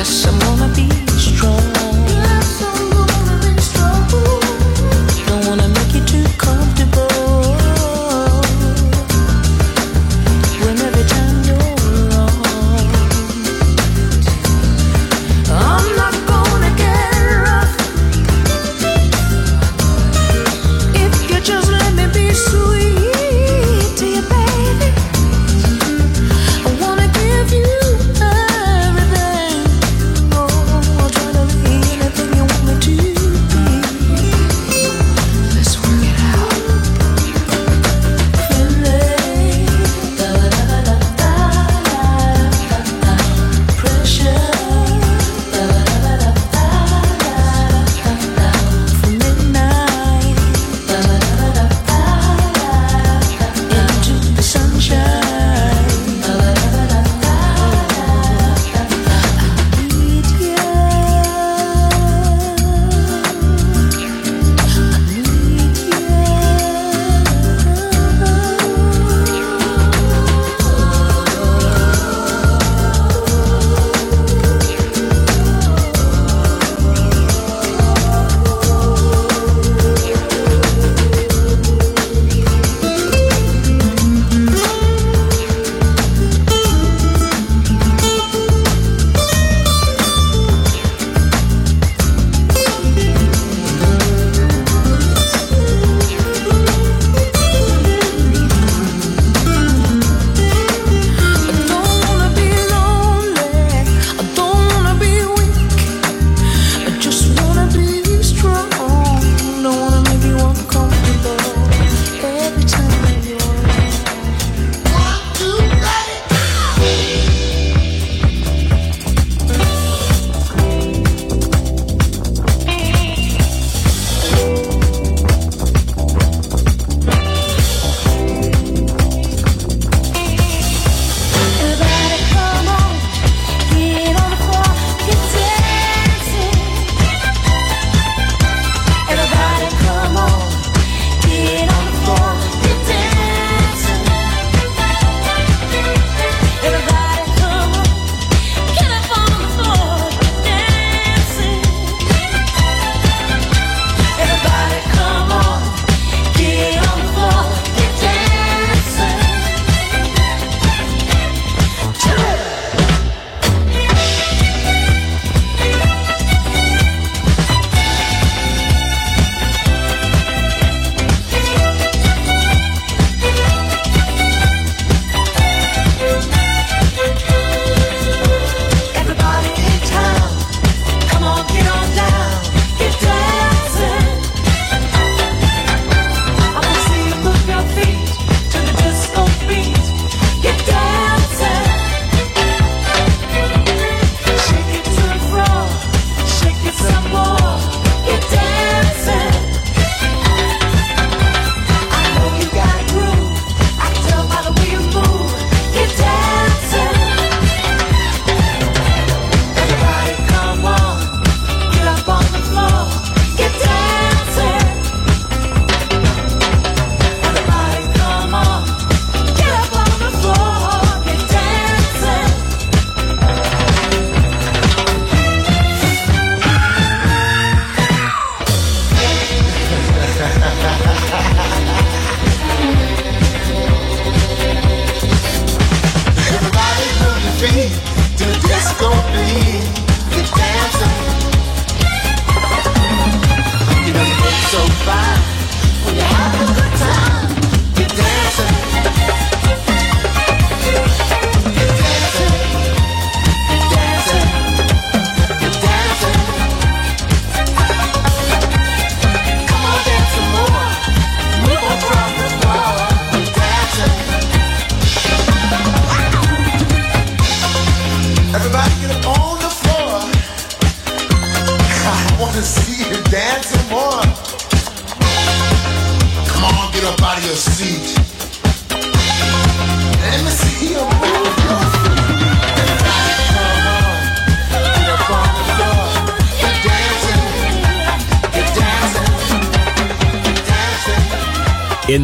Yes, I'm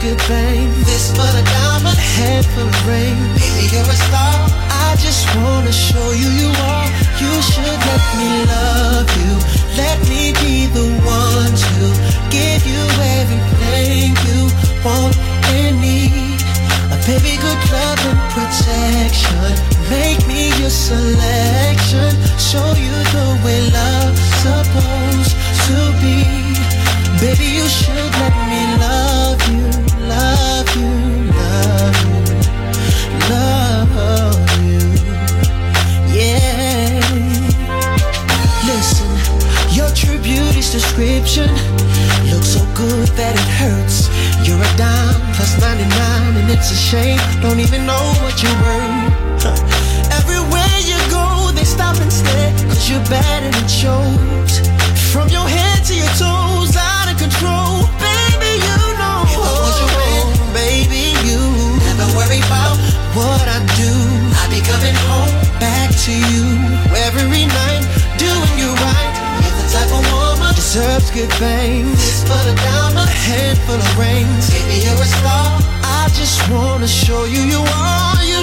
Good thing This for the diamond, head for the rain. Baby, you're a star. I just wanna show you you are. You should let me love you. Let me be the one to give you everything you want and need. A baby, good love and protection. Make me your selection. Show you the way love's supposed to be. Baby, you should. shade. Don't even know what you were. Everywhere you go, they stop and stare. Cause you're better than shows. From your head to your toes, out of control. Baby, you know. what you want, baby, you. Never worry what I do. I be coming home back to you every night, doing you right. You're the type of woman deserves good things. Fistful of diamonds, a handful of rings. Baby, you're a star just wanna show you you are. You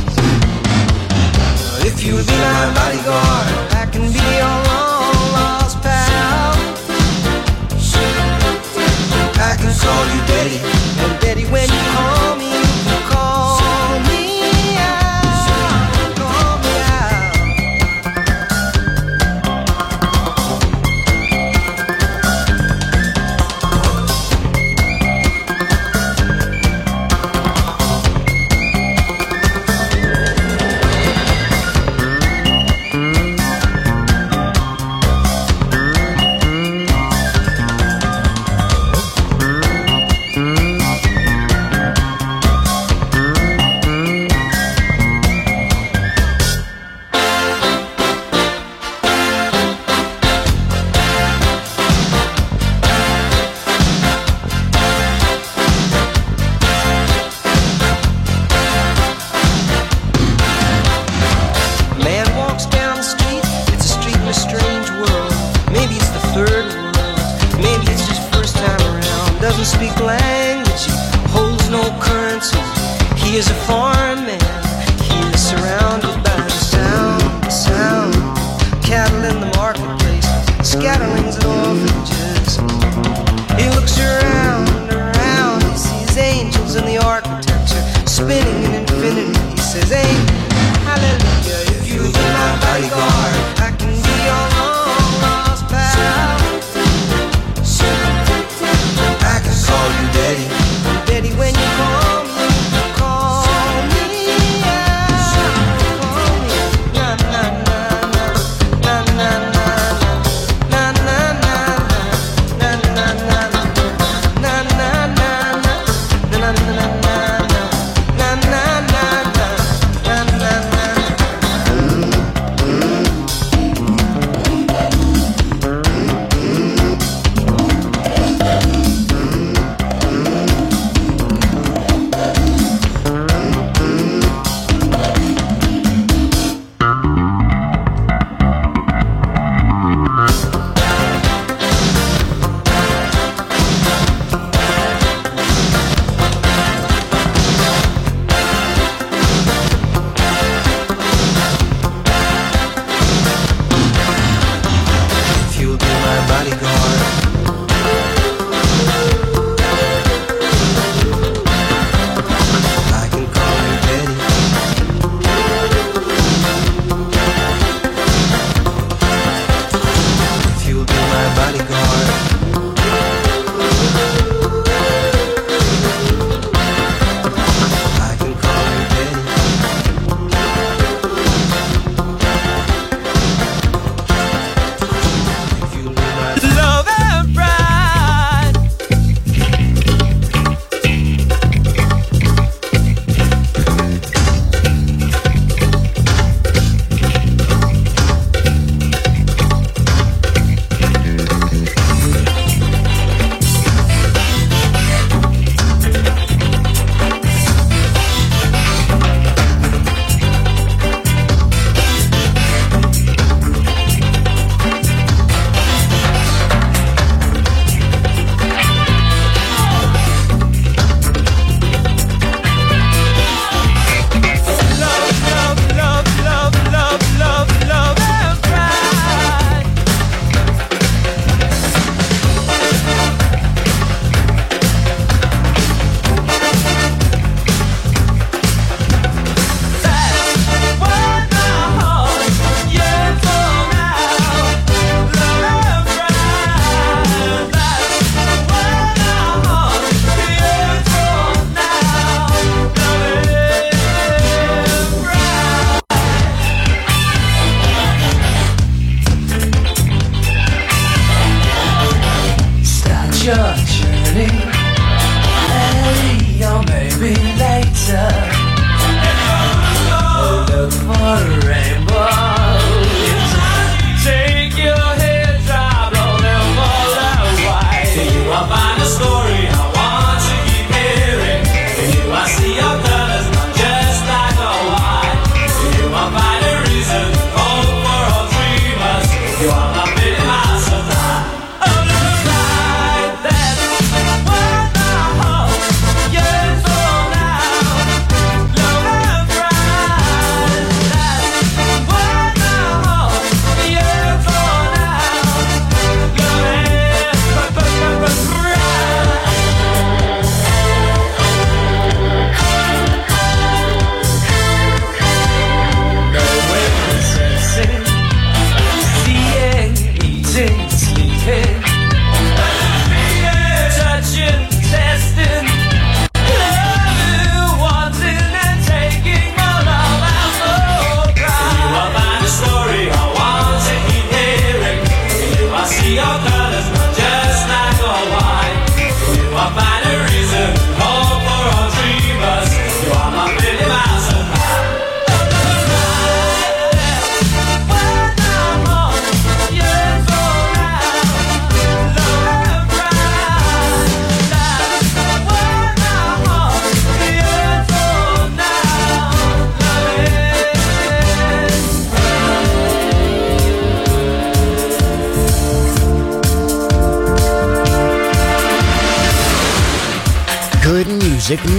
if you would be my bodyguard, I can be your long lost pal. I can call you Daddy, and Daddy when you call. is a form.